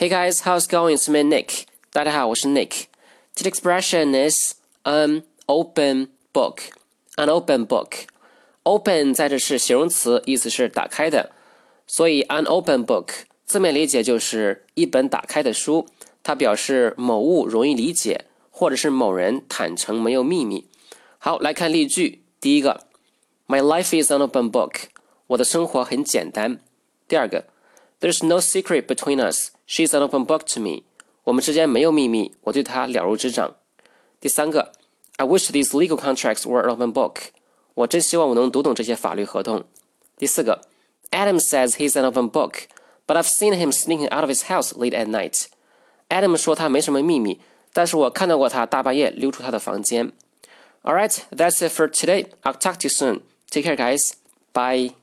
Hey guys, how's it going? It's me Nick. 大家好，我是 Nick. Today's expression is an open book. An open book. Open 在这是形容词，意思是打开的，所以 an open book 字面理解就是一本打开的书，它表示某物容易理解，或者是某人坦诚没有秘密。好，来看例句。第一个，My life is an open book. 我的生活很简单。第二个，There's no secret between us. She's an open book to me. 我们之间没有秘密，我对她了如指掌。第三个，I wish these legal contracts were an open book. 我真希望我能读懂这些法律合同。第四个，Adam says he's an open book, but I've seen him sneaking out of his house late at night. Adam 说他没什么秘密，但是我看到过他大半夜溜出他的房间。All right, that's it for today. I'll talk to you soon. Take care, guys. Bye.